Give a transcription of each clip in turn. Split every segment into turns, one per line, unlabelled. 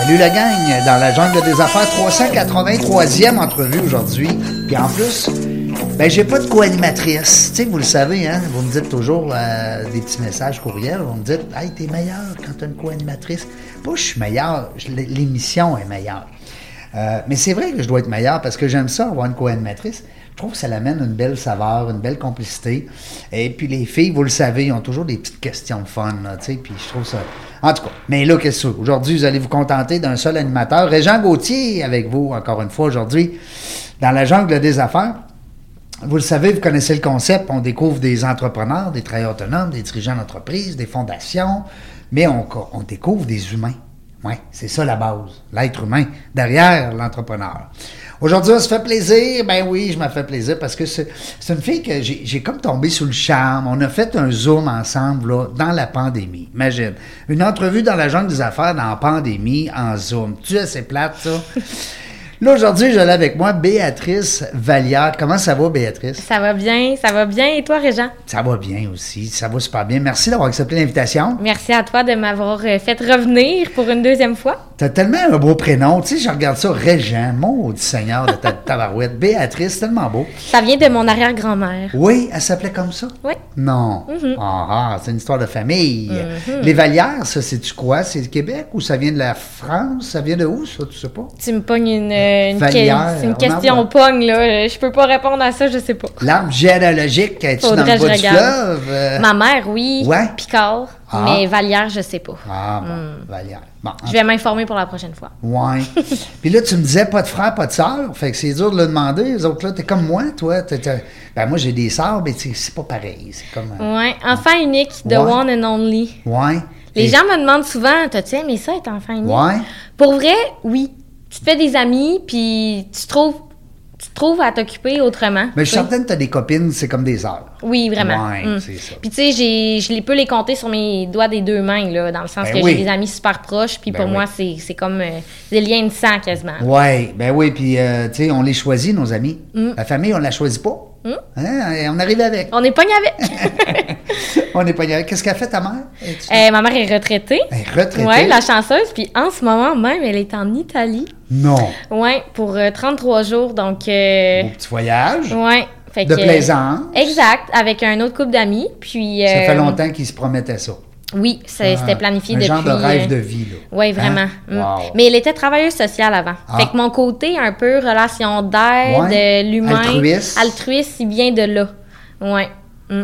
Salut la gang, dans la jungle des affaires, 383e entrevue aujourd'hui. Puis en plus, ben j'ai pas de co-animatrice. Tu sais, vous le savez, hein, vous me dites toujours euh, des petits messages courriels, vous me dites « Hey, t'es meilleur quand t'as une co-animatrice. » Pas je suis meilleur, l'émission est meilleure. Euh, mais c'est vrai que je dois être meilleur parce que j'aime ça, avoir une co-animatrice. Je trouve que ça l'amène une belle saveur, une belle complicité. Et puis les filles, vous le savez, ils ont toujours des petites questions fun, tu sais, puis je trouve ça... En tout cas, mais là, qu'est-ce que? Aujourd'hui, vous allez vous contenter d'un seul animateur. Régent Gauthier avec vous, encore une fois, aujourd'hui, dans la jungle des affaires. Vous le savez, vous connaissez le concept. On découvre des entrepreneurs, des travailleurs autonomes, des dirigeants d'entreprise, des fondations, mais on découvre des humains. Oui, c'est ça la base, l'être humain derrière l'entrepreneur. Aujourd'hui, on se fait plaisir. Ben oui, je me fais plaisir parce que c'est une fille que j'ai j'ai comme tombé sous le charme. On a fait un zoom ensemble là, dans la pandémie. Imagine, une entrevue dans la jungle des affaires dans la pandémie en zoom. Tu sais, c'est plate ça. Là, aujourd'hui, je l'ai avec moi Béatrice Vallière. Comment ça va, Béatrice?
Ça va bien, ça va bien. Et toi, Régent?
Ça va bien aussi, ça va super bien. Merci d'avoir accepté l'invitation.
Merci à toi de m'avoir euh, fait revenir pour une deuxième fois.
T'as tellement un beau prénom, tu sais, je regarde ça, Régent, maudit seigneur de ta tabarouette. Béatrice, tellement beau.
Ça vient de mon arrière-grand-mère.
Oui, elle s'appelait comme ça?
Oui.
Non. Ah, ah, c'est une histoire de famille. Les Vallières, ça, c'est-tu quoi? C'est Québec ou ça vient de la France? Ça vient de où, ça, tu sais pas?
Tu me pognes une, euh, une, que- c'est une
on
question pogne, là. Je peux pas répondre à ça, je sais pas.
L'arbre généalogique, es-tu dans
Faudrait
le bas du fleuve? Euh,
Ma mère, oui.
Ouais.
Picard.
Ah.
Mais Vallière, je sais pas.
Ah, bon, Vallière. Bon,
Je vais m'informer pour la prochaine fois.
Ouais. Puis là, tu me disais pas de frère, pas de sœur. Fait que c'est dur de le demander. Les autres, là, t'es comme moi, toi. Ben, moi, j'ai des sœurs, mais c'est pas pareil. C'est comme. euh,
Ouais. Enfant unique, the
Ouais.
one and only.
Ouais.
Les
Et-
gens me demandent souvent, t'as-tu aimé ça être enfant unique?
Ouais.
Pour vrai, oui. Tu te fais des amis, puis tu trouves, tu trouves à t'occuper autrement.
Mais je suis
Oui.
certaine que t'as des copines, c'est comme des sœurs.
Oui, vraiment.
Ouais,
Mm.
c'est ça.
Puis tu sais, je les peux les compter sur mes doigts des deux mains, là, dans le sens
Ben
que
oui.
j'ai des amis super proches, puis
Ben
pour
oui.
moi, c'est comme euh, des liens de sang quasiment.
Ouais, ben oui, puis euh, tu sais, on les choisit, nos amis.
Mm.
La famille, on la choisit pas. Hein, On arrive avec.
On est pogné avec.
on n'est pas Qu'est-ce qu'a fait ta mère?
Euh, ma mère est retraitée.
Elle est retraitée?
Ouais, la chanceuse. Puis en ce moment même, elle est en Italie.
Non.
Ouais, pour euh, 33 jours. Donc, euh,
petit voyage.
Fait
De plaisance.
Exact, avec un autre couple d'amis. Puis.
Ça fait
euh,
longtemps qu'ils se promettaient ça.
Oui, c'est- c'était
Ah,
planifié
un
depuis.
genre de rêve
euh,
de vie, là.
Oui, vraiment.
Hein?
Mm.
Wow.
Mais elle était travailleuse sociale avant.
Ah.
Fait que mon côté un peu relation d'aide,
Ouais.
l'humain,
Altruiste.
altruiste, il vient de là. Ouais. Mm.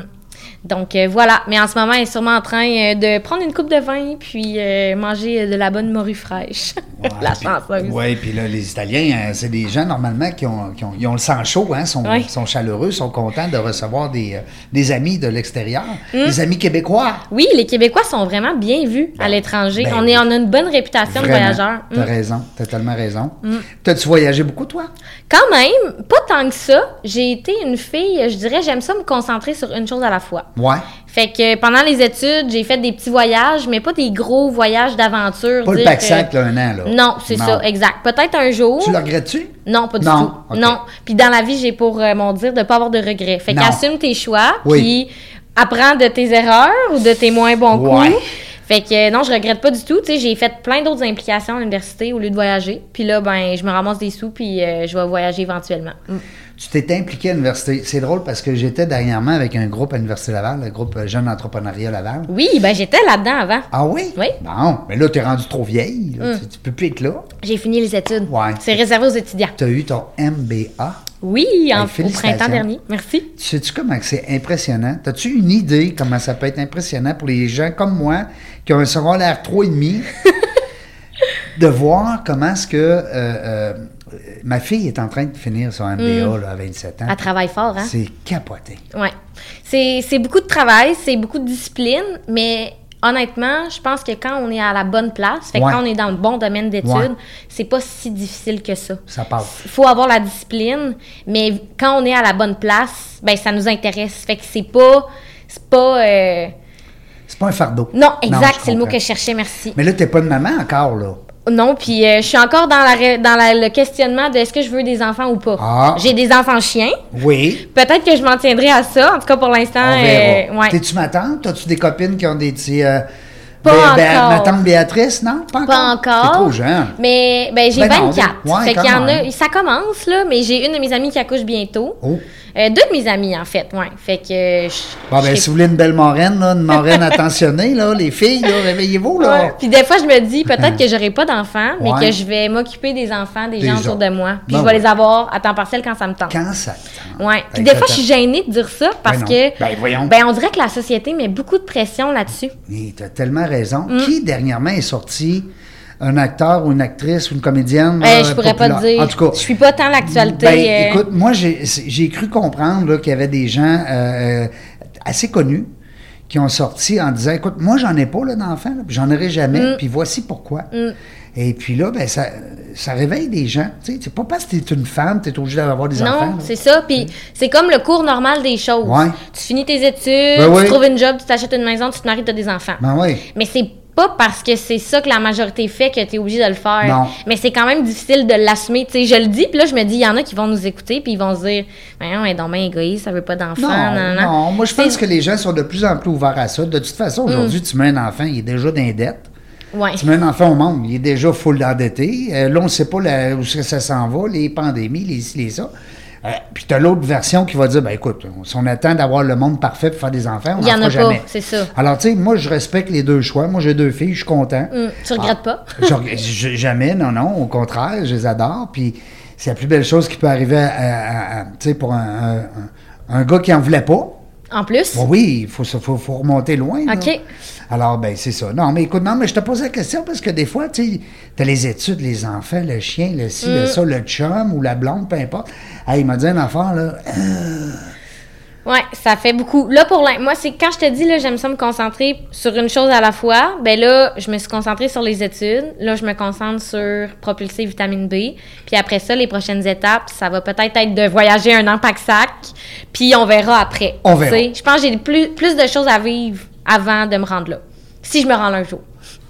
Donc euh, voilà. Mais en ce moment, elle est sûrement en train euh, de prendre une coupe de vin puis euh, manger de la bonne morue fraîche. la chanceuse.
Oui, puis là, les Italiens, euh, c'est des gens normalement qui ont, qui ont, ils ont le sang chaud, hein, sont,
Ouais.
sont chaleureux, sont contents de recevoir des, des amis de l'extérieur,
Mm.
des amis québécois.
Oui, les Québécois sont vraiment bien vus à l'étranger.
ben
on, est, on a une bonne réputation de voyageurs.
T'as
Mm.
raison, t'as tellement raison. T'as-tu voyagé beaucoup, toi?
Quand même, pas tant que ça. J'ai été une fille, je dirais, j'aime ça me concentrer sur une chose à la fois.
Ouais.
Fait que pendant les études, j'ai fait des petits voyages, mais pas des gros voyages d'aventure.
Pas le pack-sac,
que-
là, un an, là.
Non, c'est ça, exact. Peut-être un jour.
Tu le regrettes-tu?
Non, pas du
Non,
tout. Non. Puis dans la vie, j'ai pour euh, mon dire de pas avoir de regrets. Fait qu'assume tes choix,
Oui.
puis apprends de tes erreurs ou de tes moins bons
Ouais.
coups. Fait que euh, non, je regrette pas du tout. Tu sais, j'ai fait plein d'autres implications à l'université au lieu de voyager. Puis là, ben, je me ramasse des sous, puis euh, je vais voyager éventuellement. Mm.
Tu t'es impliqué à l'université. C'est drôle parce que j'étais dernièrement avec un groupe à l'Université Laval, le groupe Jeune Entrepreneuriat Laval.
Oui, ben j'étais là-dedans avant.
Ah oui?
Oui.
Bon, mais là, t'es rendu trop vieille. là. Tu, tu peux plus être là.
J'ai fini les études.
Ouais.
C'est réservé aux étudiants.
Tu as eu ton MBA.
Oui, en- au printemps dernier. Merci.
Sais-tu comment c'est impressionnant? As-tu une idée comment ça peut être impressionnant pour les gens comme moi qui ont un secondaire 3,5 de voir comment est-ce que euh, euh, ma fille est en train de finir son MBA là, à 27 ans.
Elle travaille fort, hein?
C'est capoté.
Ouais. C'est beaucoup de travail, c'est beaucoup de discipline, mais honnêtement, je pense que quand on est à la bonne place, fait
Ouais.
quand on est dans le bon domaine d'études,
Ouais.
c'est pas si difficile que ça.
Ça passe.
Il faut avoir la discipline, mais quand on est à la bonne place, ben ça nous intéresse. Fait que c'est pas c'est pas euh,
C'est pas un fardeau.
non, exact, c'est le mot que je cherchais, merci.
Mais là, t'es pas de maman encore, là.
Non, puis euh, je suis encore dans, la, ré- dans la- le questionnement de est-ce que je veux des enfants ou pas.
Ah.
J'ai des enfants chiens.
Oui.
Peut-être que je m'en tiendrai à ça. En tout cas, pour l'instant, euh, ouais.
T'es-tu ma tante? As-tu des copines qui ont des petits. euh,
Pas encore.
Ma tante Béatrice, non? Pas encore?
Pas encore.
T'es trop jeune.
Mais ben, j'ai
Ben non,
24.
ouais,
fait qu'il y en a. Ça commence, là, mais j'ai une de mes amies qui accouche bientôt.
Oh.
Euh, deux de mes amies, en fait, ouais. Fait que. euh, je-
Bon,
je
ben,
serais-
si vous voulez une belle moraine, là, une moraine attentionnée, là, les filles, réveillez-vous, là.
Ouais. Puis des fois, je me dis peut-être que j'aurai pas d'enfants, mais
Ouais.
que je vais m'occuper des enfants des,
Des
gens autour de moi. Puis
Ben
je vais
ouais.
les avoir à temps partiel quand ça me tente.
Quand ça te tente.
Ouais. Puis
Ben,
des fois, je suis gênée de dire ça parce
Ben
que.
Ben, voyons.
Ben, on dirait que la société met beaucoup de pression là-dessus.
Mais t'as tellement raison.
Mm.
Qui, dernièrement, est sorti un acteur ou une actrice ou une comédienne?
Euh,
là,
je pourrais pas te dire.
En tout cas.
Je suis pas tant l'actualité.
Ben,
euh,
écoute, moi, j'ai cru comprendre qu'il y avait des gens euh, euh, assez connus qui ont sorti en disant Écoute, moi, j'en ai pas puis j'en aurai jamais,
Mm.
puis voici pourquoi. Et puis là, ben, ça, ça réveille des gens. Tu sais, c'est pas parce que t'es une femme, t'es obligé d'avoir des enfants.
Non, c'est ça. Puis c'est comme le cours normal des choses.
Ouais.
Tu finis tes études,
Ben
tu
oui.
trouves une job, tu t'achètes une maison, tu te maries, tu as des enfants.
Ben oui.
Mais c'est pas parce que c'est ça que la majorité fait que tu es obligé de le faire.
Non.
Mais c'est quand même difficile de l'assumer. Tu sais, je le dis, puis là, je me dis, il y en a qui vont nous écouter, puis ils vont se dire, ben, on est donc bien égoïste, ça veut pas d'enfants.
Non,
nan.
non, moi je pense que les gens sont de plus en plus ouverts à ça. De toute façon, aujourd'hui, tu mets un enfant, il est déjà dans les dettes.
Ouais.
Tu mets un enfant au monde, il est déjà full endetté. Euh, là, on ne sait pas la- où ça s'en va, les pandémies, les ci, les ça. Euh, puis tu as l'autre version qui va dire, ben écoute, si on attend d'avoir le monde parfait pour faire des enfants, on
Il y
n'en
en a
fera
pas,
jamais.
c'est ça.
Alors, tu sais, moi, je respecte les deux choix. Moi, j'ai deux filles, je suis content.
Hum, tu regrettes pas?
Je reg- je- jamais, non, non. Au contraire, je les adore. Puis c'est la plus belle chose qui peut arriver à, à- à- tu sais, pour un, un- gars qui en voulait pas.
En plus?
Oui, il faut, faut, faut remonter loin. là. Alors, ben, c'est ça. Non, mais écoute, non, mais je te pose la question parce que des fois, tu sais, t'as les études, les enfants, le chien, le ci,
Mm.
le ça, le chum ou la blonde, peu importe. Hey, il m'a dit un enfant, là, euh,
Ouais, ça fait beaucoup. Là, pour l'in- moi, c'est quand je te dis, là, j'aime ça me concentrer sur une chose à la fois. Ben là, je me suis concentrée sur les études. Là, je me concentre sur propulser vitamine B. Puis après ça, les prochaines étapes, ça va peut-être être de voyager un an pack-sac. Puis on verra après.
On verra.
Je pense que j'ai plus, plus de choses à vivre avant de me rendre là. Si je me rends là un jour.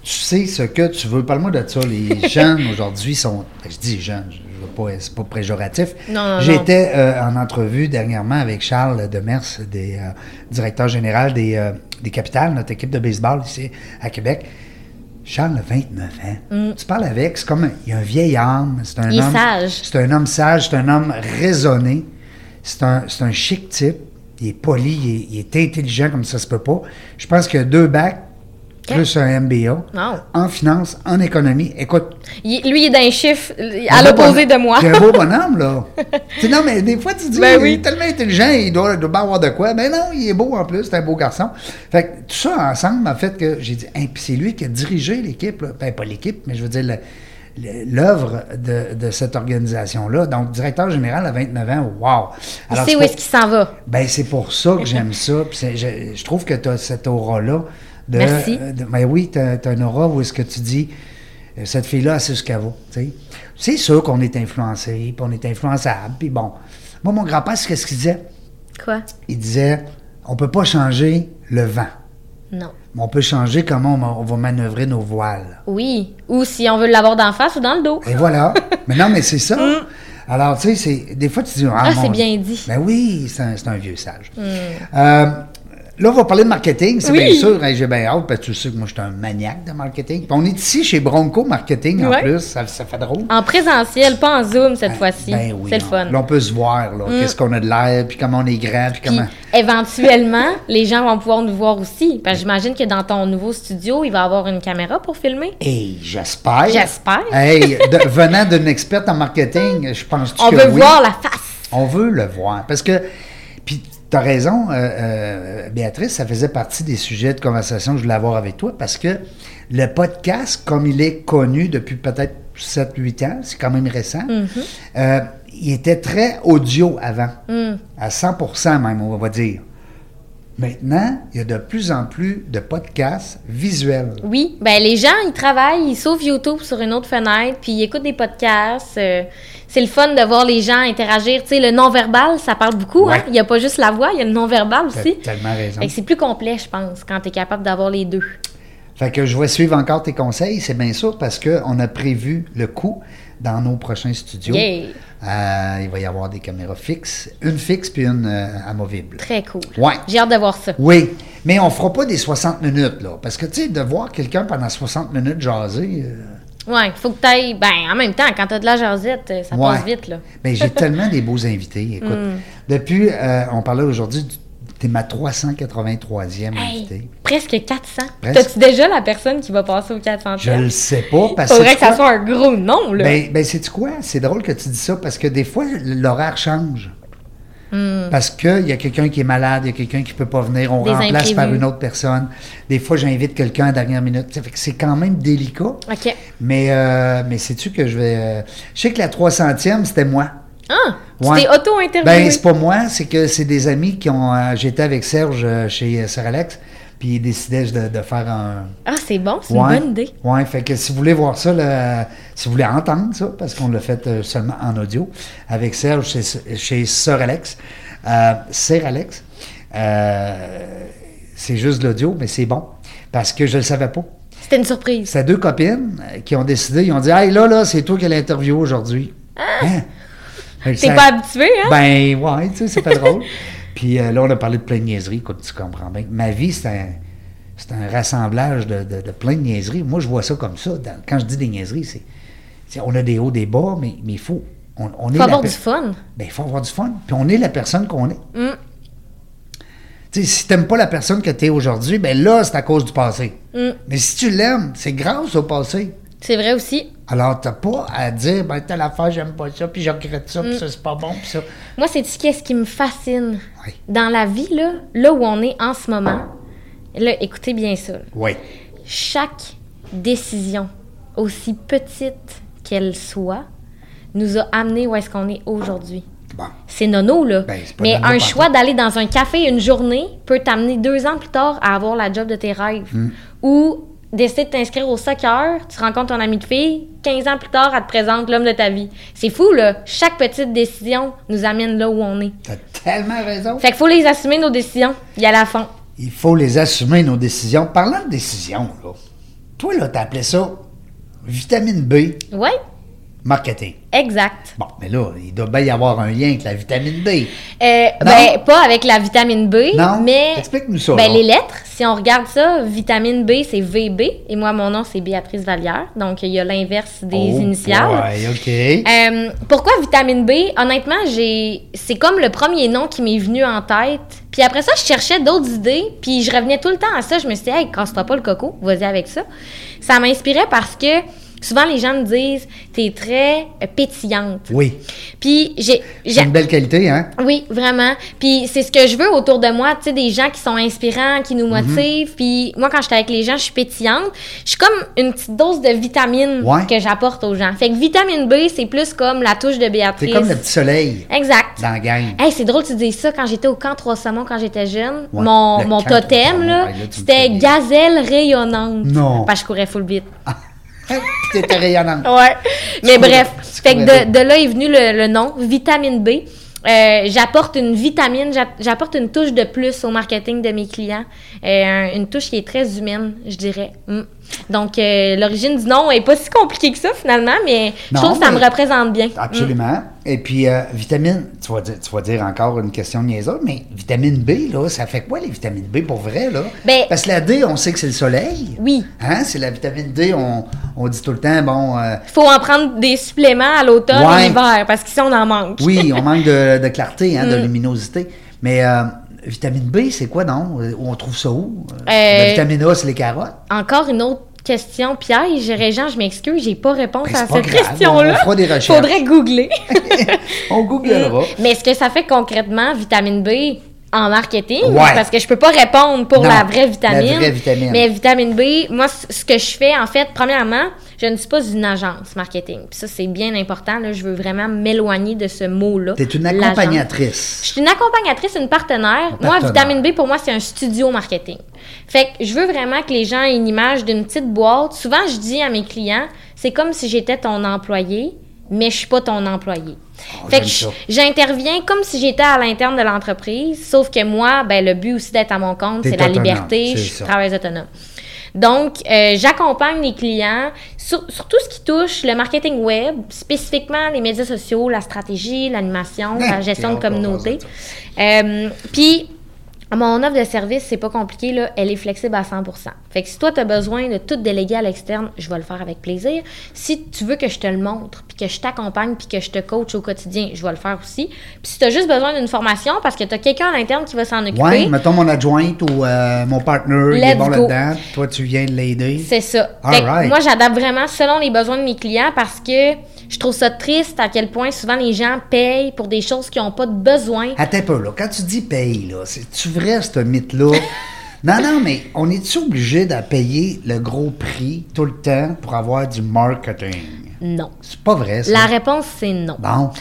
tu sais ce que tu veux. Parle-moi de ça. Les jeunes aujourd'hui sont. ben, je dis jeunes, je veux pas, c'est pas préjoratif.
Non.
J'étais euh, en entrevue dernièrement avec Charles Demers, des euh, directeur général des, euh, des Capitales, notre équipe de baseball ici à Québec. Charles a 29 ans. Tu parles avec, c'est comme il a un vieil âme. C'est un
Mm. Il est
homme,
sage.
C'est un homme sage, c'est un homme raisonné. C'est un, c'est un chic type. Il est poli, il est, il est intelligent comme ça se peut pas. Je pense qu'il a deux bacs plus un MBA
Wow.
en finance, en économie. Écoute,
Il- lui, il est d'un chiffre à l'opposé de moi.
C'est un beau bonhomme, là. Tu non, mais des fois, tu dis,
Ben
il
oui.
est tellement intelligent, il doit, doit bien avoir de quoi. Mais non, il est beau en plus, c'est un beau garçon. Fait que tout ça ensemble m'a fait que j'ai dit, Hein, puis c'est lui qui a dirigé l'équipe, là. Ben, pas l'équipe, mais je veux dire, le- l'œuvre de, de cette organisation-là. Donc, directeur général à 29 ans, wow!
Il
Alors,
sait
c'est
où est-ce qu'il s'en va.
ben, c'est pour ça que j'aime ça. Puis c'est- je, je trouve que tu as cette aura-là. De,
Merci.
de- ben oui, tu as, une aura où est-ce que tu dis, euh, cette fille-là, sait ce qu'elle vaut. tu sais. C'est sûr qu'on est influencé, puis on est influençable. Puis bon, moi, mon grand-père, c'est qu'est-ce qu'il disait?
Quoi?
Il disait, on peut pas changer le vent,
Non.
mais on peut changer comment on, va manœuvrer nos voiles.
Oui. Ou si on veut l'avoir d'en face ou dans le dos.
Et voilà. mais non, mais c'est ça. Alors, tu sais, c'est- des fois, tu dis, ah,
Mm. Ah, c'est bien dit. Mm.
Ben oui, c'est un, vieux sage. Euh, là, on va parler de marketing, c'est
Oui.
bien sûr. Hey, J'ai bien hâte, parce que tu sais que moi, je suis un maniaque de marketing. Puis on est ici chez Bronco Marketing, en
Ouais.
plus. Ça, ça fait drôle.
En présentiel, pas en Zoom cette fois-ci.
Ben oui,
c'est le fun. Mm.
Là, on peut se voir, là. Qu'est-ce qu'on a de l'air, puis comment on est grand, puis
Puis
comment...
éventuellement, les gens vont pouvoir nous voir aussi. Parce que j'imagine que dans ton nouveau studio, il va y avoir une caméra pour filmer.
Hey, j'espère.
J'espère.
Hey, de- venant d'une experte en marketing, je pense
On
que
veut
oui?
voir la face.
On veut le voir. Parce que, puis tu as raison, euh, euh, Béatrice, ça faisait partie des sujets de conversation que je voulais avoir avec toi parce que le podcast, comme il est connu depuis peut-être 7-8 ans, c'est quand même récent, euh, il était très audio avant, à 100% même, on va dire. Maintenant, il y a de plus en plus de podcasts visuels.
Oui, ben les gens, ils travaillent, ils s'ouvrent YouTube sur une autre fenêtre, puis ils écoutent des podcasts. euh, c'est le fun de voir les gens interagir. Tu sais, le non-verbal, ça parle beaucoup.
Ouais.
Hein? Il n'y a pas juste la voix, il y a le non-verbal aussi.
tellement raison.
C'est plus complet, je pense, quand tu es capable d'avoir les deux.
Fait que je vais suivre encore tes conseils, c'est bien sûr, parce qu'on a prévu le coup dans nos prochains studios.
Yeah!
Euh, il va y avoir des caméras fixes, une fixe puis une euh, amovible.
Très cool.
Ouais.
J'ai hâte de voir ça.
Oui, mais on fera pas des 60 minutes, là. Parce que, tu sais, de voir quelqu'un pendant 60 minutes jaser, euh,
Ouais, faut que tu ailles. Ben, en même temps, quand tu as de la jasette, euh, ça
Ouais.
passe vite, là.
ben, j'ai tellement des beaux invités. Écoute,
Mm.
depuis, on parlait aujourd'hui, du- t'es ma 383e
Hey,
invitée.
presque 400.
Presque.
T'as-tu déjà la personne qui va passer aux 400
Je le sais pas, parce
Faudrait que ça soit un gros nom, là.
Ben, ben sais-tu quoi? C'est drôle que tu dis ça parce que des fois, l'horaire change.
Hmm.
Parce qu'il y a quelqu'un qui est malade, il y a quelqu'un qui peut pas venir, on
Des
remplace par une autre personne. Des fois, j'invite quelqu'un à la dernière minute. Ça fait que c'est quand même délicat.
OK.
Mais, euh, mais sais-tu que je vais. euh, je sais que la 300e, c'était moi.
Ah! Tu
Ouais.
t'es auto-interviewé.
Ben, c'est pas moi, c'est que c'est des amis qui ont. euh, J'étais avec Serge euh, chez euh, Sir Alex, puis ils décidaient de, de faire un.
Ah, c'est bon, c'est
Ouais.
une bonne idée.
Ouais, fait que si vous voulez voir ça, là, si vous voulez entendre ça, parce qu'on l'a fait seulement en audio, avec Serge chez, chez Sir Alex, Sir Alex, c'est juste l'audio, mais c'est bon, parce que je le savais pas.
C'était une surprise.
C'est deux copines qui ont décidé, ils ont dit, hey, là, là, c'est toi qui as l'interview aujourd'hui. Hein?
T'es pas habitué, hein?
ben, ouais, tu sais, c'était drôle. Puis euh, là, on a parlé de plein de niaiseries. Écoute, tu comprends bien. Ma vie, c'est un, c'est un rassemblage de, de, de plein de niaiseries. Moi, je vois ça comme ça. Dans- quand je dis des niaiseries, c'est, c'est- on a des hauts, des bas, mais mais il faut. On, on
Faut avoir du fun.
Ben, il faut avoir du fun. Puis on est la personne qu'on est.
Mm.
Tu sais, si t'aimes pas la personne que tu es aujourd'hui, ben là, c'est à cause du passé.
Mm.
Mais si tu l'aimes, c'est grâce au passé.
C'est vrai aussi.
Alors, t'as pas à dire, ben, telle affaire, j'aime pas ça, puis je regrette ça,
Mm.
puis ça, c'est pas bon, puis ça.
Moi, c'est ce qu'est-ce qui me fascine
Oui.
dans la vie, là, là où on est en ce moment. Là, écoutez bien ça. là.
Oui.
Chaque décision, aussi petite qu'elle soit, nous a amené où est-ce qu'on est aujourd'hui.
Bon.
C'est nono, là.
Ben,
Mais
nono
un choix d'aller dans un café une journée peut t'amener deux ans plus tard à avoir la job de tes rêves.
Hmm.
Ou décider de t'inscrire au soccer, tu rencontres ton ami de fille, 15 ans plus tard, elle te présente l'homme de ta vie. C'est fou, là. Chaque petite décision nous amène là où on est.
T'as tellement raison.
Fait qu'il faut les assumer, nos décisions. Y aller à fond.
Il faut les assumer, nos décisions. Parlant de décisions, là, toi, là, t'as appelé ça vitamine B
Ouais,
marketing.
exact.
Bon, mais là, il doit bien y avoir un lien avec la vitamine B.
Euh, ben, pas avec la vitamine B,
Non?
mais.
Explique-nous ça,
Ben, les lettres, si on regarde ça, vitamine B, c'est VB, et moi, mon nom, c'est Béatrice Vallière. Donc, il y a l'inverse des
Oh,
initiales.
Ouais, OK.
Euh, pourquoi vitamine B? Honnêtement, j'ai c'est comme le premier nom qui m'est venu en tête. Puis après ça, je cherchais d'autres idées, puis je revenais tout le temps à ça. Je me suis dit, hey, casse-toi pas le coco, vas-y avec ça. Ça m'inspirait parce que souvent les gens me disent, t'es très euh, pétillante.
oui.
Puis j'ai.
C'est une belle qualité, hein?
oui, vraiment. Puis c'est ce que je veux autour de moi, tu sais, des gens qui sont inspirants, qui nous
Mhm.
motivent. Puis moi, quand j'étais avec les gens, je suis pétillante. Je suis comme une petite dose de vitamine
Ouais.
que j'apporte aux gens. Fait que vitamine B, c'est plus comme la touche de
C'est
Béatrice.
comme le petit soleil
Exact.
dans la gang.
Hey, c'est drôle que tu dises ça. Quand j'étais au camp Trois Saumons, quand j'étais jeune,
Ouais,
mon, mon totem, là, c'était gazelle rayonnante.
Non.
Parce que je courais full vite.
Puis t'étais rayonnante.
Ouais. Mais bref, fait que de, de là est venu le, le nom, vitamine B. Euh, j'apporte une vitamine, j'a- j'apporte une touche de plus au marketing de mes clients. Euh, un- une touche qui est très humaine, je dirais. Mm. Donc, euh, l'origine du nom est pas si compliquée que ça, finalement, mais
Non,
je trouve que ça me représente bien.
Absolument. Et puis, euh, vitamine, tu vas, dire, tu vas dire encore une question niaiseuse, mais vitamine B, là, ça fait quoi les vitamines B pour vrai, là?
Ben-
Parce que la D, on sait que c'est le soleil.
Oui.
Hein? C'est la vitamine D, on, on dit tout le temps, bon, euh,
Il faut en prendre des suppléments à l'automne
Ouais.
et l'hiver, parce qu'ici, on en manque.
oui, on manque de, de clarté, hein, de
Mm.
luminosité. Mais euh, vitamine B, c'est quoi, non? Euh, On trouve ça où? Euh,
Euh,
La vitamine A, c'est les carottes.
Encore une autre question piège. Régent, je m'excuse, j'ai pas réponse
Ben,
à
pas
cette question-là.
on fera des recherches.
Faudrait googler.
on googlera.
Mais ce que ça fait concrètement, vitamine B, en marketing
Ouais.
parce que je peux pas répondre pour
Non,
la vraie vitamine.
la vraie vitamine.
Mais vitamine B, moi, ce que je fais, en fait, premièrement, je ne suis pas une agence marketing. Puis ça, c'est bien important. Là, je veux vraiment m'éloigner de ce mot-là.
Tu es une accompagnatrice.
Je suis une accompagnatrice, une partenaire.
Un
Moi. Vitamine B, pour moi, c'est un studio marketing. Fait que je veux vraiment que les gens aient une image d'une petite boîte. Souvent, je dis à mes clients, c'est comme si j'étais ton employé, mais je suis pas ton employé.
Oh,
fait que
j'aime
je- j'interviens comme si j'étais à l'interne de l'entreprise, sauf que moi, ben, le but aussi d'être à mon compte, c'est la liberté, je
ça.
travaille autonome. Donc, euh, j'accompagne les clients sur, sur tout ce qui touche le marketing web, spécifiquement les médias sociaux, la stratégie, l'animation, la gestion de communauté. Euh, Puis, mon offre de service, c'est pas compliqué, là, elle est flexible à 100 Fait que si toi, tu as besoin de tout déléguer à l'externe, je vais le faire avec plaisir. Si tu veux que je te le montre, puis que je t'accompagne, puis que je te coach au quotidien, je vais le faire aussi. Puis si tu as juste besoin d'une formation parce que tu as quelqu'un à l'interne qui va s'en occuper,
Ouais, mettons mon adjointe ou euh, mon partner, il est bon là-dedans. Toi, tu viens de l'aider.
C'est ça.
All
Fait que
right.
Moi, j'adapte vraiment selon les besoins de mes clients parce que je trouve ça triste à quel point souvent les gens payent pour des choses qui n'ont pas de besoin.
Attends un peu, là. Quand tu dis paye, là, c'est-tu vrai, ce mythe-là? non, non, mais on est-tu obligé de payer le gros prix tout le temps pour avoir du marketing?
Non.
C'est pas vrai, ça.
La réponse, c'est non.
Bon.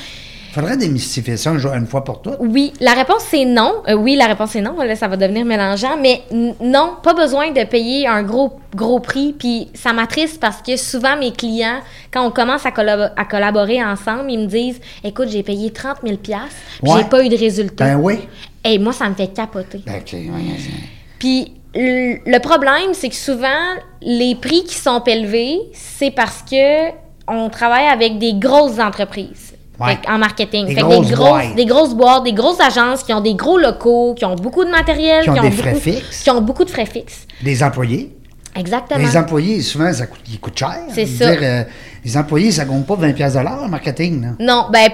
Faudrait démystifier ça un jour, une fois pour toutes?
Oui, la réponse c'est non. Euh, oui, la réponse c'est non. Là, ça va devenir mélangeant, mais non, pas besoin de payer un gros gros prix. Puis ça m'attriste parce que souvent mes clients, quand on commence à, collab- à collaborer ensemble, ils me disent, écoute, j'ai payé 30 000 pièces,
Ouais.
j'ai pas eu de résultat.
Ben oui.
Et moi, ça me fait capoter.
Ben, OK, ouais, ouais.
Puis le le problème, c'est que souvent, les prix qui sont élevés, c'est parce que on travaille avec des grosses entreprises.
Ouais.
Fait que- en marketing.
Des
Fait
grosses
des, grosses, des grosses boîtes, des grosses agences qui ont des gros locaux, qui ont beaucoup de matériel,
Qui ont des
beaucoup,
frais fixes.
Qui ont beaucoup de frais fixes.
Les employés.
Exactement.
Les employés, souvent, ça coûte, ils coûtent cher.
C'est ça.
dire, euh, les employés, ça ne compte pas 20 pièces de l'heure en marketing. Là.
Non, ben,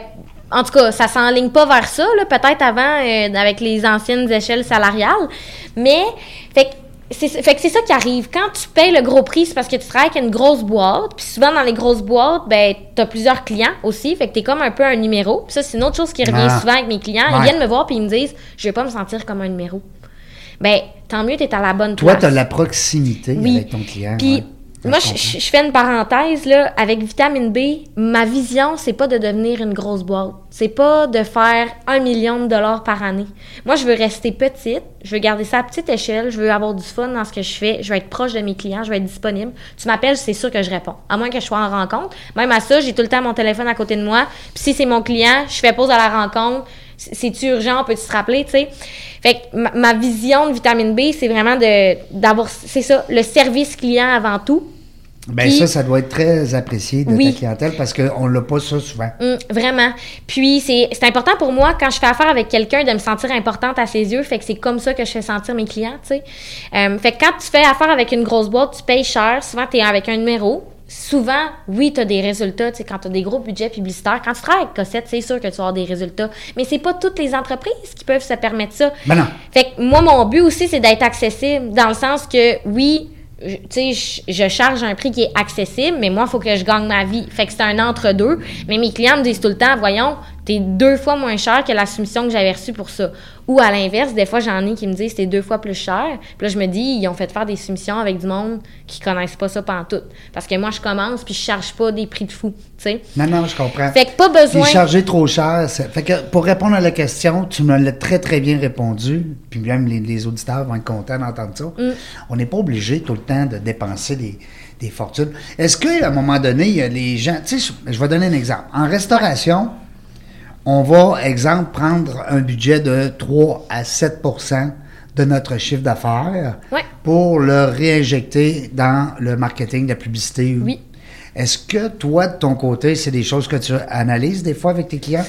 en tout cas, ça s'enligne pas vers ça, là, peut-être avant, euh, avec les anciennes échelles salariales. Mais, fait que c'est fait que c'est ça qui arrive. Quand tu payes le gros prix, c'est parce que tu travailles avec une grosse boîte. Puis souvent, dans les grosses boîtes, ben, tu as plusieurs clients aussi. Fait que tu es comme un peu un numéro. Puis ça, c'est une autre chose qui revient
Ah.
souvent avec mes clients.
Ouais.
Ils viennent me voir puis ils me disent Je vais pas me sentir comme un numéro. Ben, tant mieux, tu es à la bonne
Toi,
place.
tu as la proximité
Oui.
avec ton client.
Puis,
ouais.
Moi,
je
fais une parenthèse, là. Avec Vitamine B, ma vision, c'est pas de devenir une grosse boîte. C'est pas de faire un million de dollars par année. Moi, je veux rester petite. Je veux garder ça à petite échelle. Je veux avoir du fun dans ce que je fais. Je veux être proche de mes clients. Je veux être disponible. Tu m'appelles, c'est sûr que je réponds. À moins que je sois en rencontre. Même à ça, j'ai tout le temps mon téléphone à côté de moi. Puis si c'est mon client, je fais pause à la rencontre. C'est- C'est-tu urgent? Peux-tu se rappeler, tu sais? Fait que ma, ma vision de vitamine B, c'est vraiment de d'avoir, c'est ça, le service client avant tout.
Ben,
Puis-
ça, ça doit être très apprécié de
Oui.
ta clientèle parce qu'on l'a pas ça souvent.
Hum, vraiment. Puis c'est c'est important pour moi quand je fais affaire avec quelqu'un de me sentir importante à ses yeux. Fait que c'est comme ça que je fais sentir mes clients, tu sais. Euh, fait que quand tu fais affaire avec une grosse boîte, tu payes cher. Souvent, tu es avec un numéro. Souvent, oui, tu as des résultats, tu sais, quand tu as des gros budgets publicitaires. Quand tu travailles avec Cossette, c'est sûr que tu vas avoir des résultats. Mais c'est pas toutes les entreprises qui peuvent se permettre ça.
Ben non.
Fait que moi, mon but aussi, c'est d'être accessible dans le sens que, oui, je- tu sais, je, je charge un prix qui est accessible, mais moi, il faut que je gagne ma vie. Fait que c'est un entre-deux. Mais mes clients me disent tout le temps, voyons, t'es deux fois moins cher que la soumission que j'avais reçue pour ça. Ou à l'inverse, des fois, j'en ai qui me disent, c'est deux fois plus cher. Puis là, je me dis, ils ont fait faire des soumissions avec du monde qui connaissent pas ça pantoute. Parce que moi, je commence, puis je charge pas des prix de fou, tu sais.
Non, non, je comprends.
Fait que pas
Puis
besoin...
charger trop cher. Fait que pour répondre à la question, tu me l'as très, très bien répondu. Puis même les, les auditeurs vont être contents d'entendre ça.
Mm.
On n'est pas obligé tout le temps de dépenser des, des fortunes. Est-ce qu'à un moment donné, il y a les gens. Tu sais, je vais donner un exemple. En restauration, on va, exemple, prendre un budget de 3 à 7% de notre chiffre d'affaires
Ouais.
pour le réinjecter dans le marketing, la publicité.
Oui.
Est-ce que toi, de ton côté, c'est des choses que tu analyses des fois avec tes clients?